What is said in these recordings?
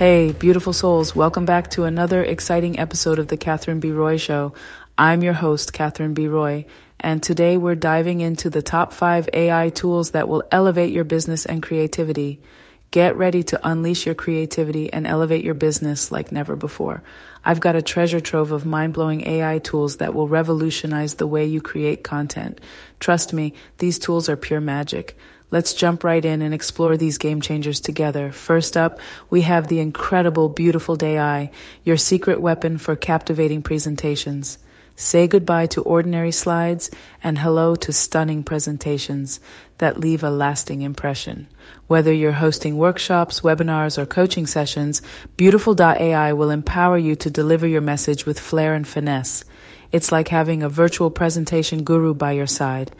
Hey, beautiful souls, welcome back to another exciting episode of The Catherine B. Roy Show. I'm your host, Catherine B. Roy, and today we're diving into the top five AI tools that will elevate your business and creativity. Get ready to unleash your creativity and elevate your business like never before. I've got a treasure trove of mind blowing AI tools that will revolutionize the way you create content. Trust me, these tools are pure magic. Let's jump right in and explore these game changers together. First up, we have the incredible Beautiful.ai your secret weapon for captivating presentations. Say goodbye to ordinary slides and hello to stunning presentations that leave a lasting impression. Whether you're hosting workshops, webinars, or coaching sessions, Beautiful.ai will empower you to deliver your message with flair and finesse. It's like having a virtual presentation guru by your side.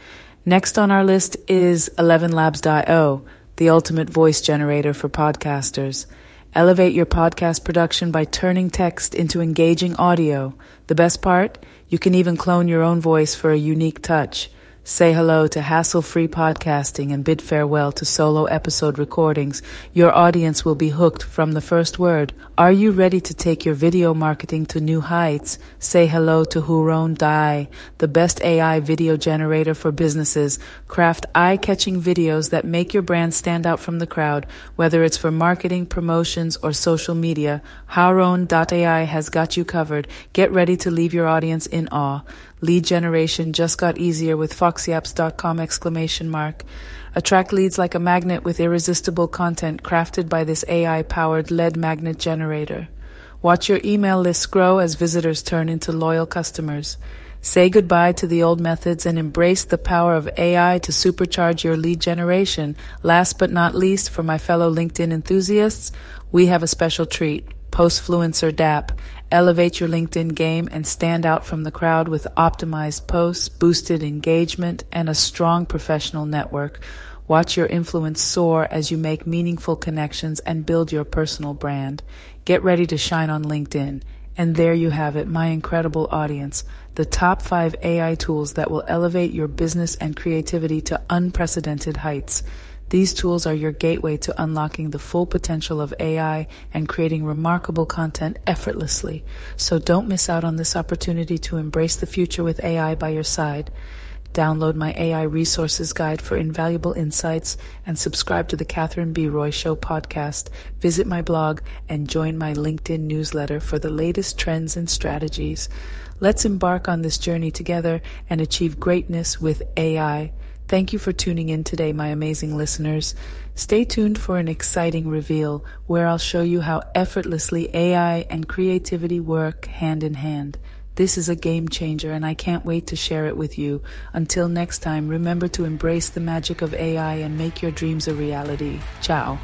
Next on our list is 11labs.io, the ultimate voice generator for podcasters. Elevate your podcast production by turning text into engaging audio. The best part? You can even clone your own voice for a unique touch. Say hello to hassle free podcasting and bid farewell to solo episode recordings. Your audience will be hooked from the first word. Are you ready to take your video marketing to new heights? Say hello to Huron.ai, the best AI video generator for businesses. Craft eye catching videos that make your brand stand out from the crowd, whether it's for marketing, promotions, or social media. Huron.ai has got you covered. Get ready to leave your audience in awe. Lead generation just got easier with foxyapps.com exclamation mark. Attract leads like a magnet with irresistible content crafted by this AI powered lead magnet generator. Watch your email list grow as visitors turn into loyal customers. Say goodbye to the old methods and embrace the power of AI to supercharge your lead generation. Last but not least, for my fellow LinkedIn enthusiasts, we have a special treat. Postfluencer.app. Elevate your LinkedIn game and stand out from the crowd with optimized posts, boosted engagement, and a strong professional network. Watch your influence soar as you make meaningful connections and build your personal brand. Get ready to shine on LinkedIn. And there you have it, my incredible audience. The top five AI tools that will elevate your business and creativity to unprecedented heights. These tools are your gateway to unlocking the full potential of AI and creating remarkable content effortlessly. So don't miss out on this opportunity to embrace the future with AI by your side. Download my AI resources guide for invaluable insights and subscribe to the Catherine B. Roy Show podcast. Visit my blog and join my LinkedIn newsletter for the latest trends and strategies. Let's embark on this journey together and achieve greatness with AI. Thank you for tuning in today, my amazing listeners. Stay tuned for an exciting reveal where I'll show you how effortlessly AI and creativity work hand in hand. This is a game changer and I can't wait to share it with you. Until next time, remember to embrace the magic of AI and make your dreams a reality. Ciao.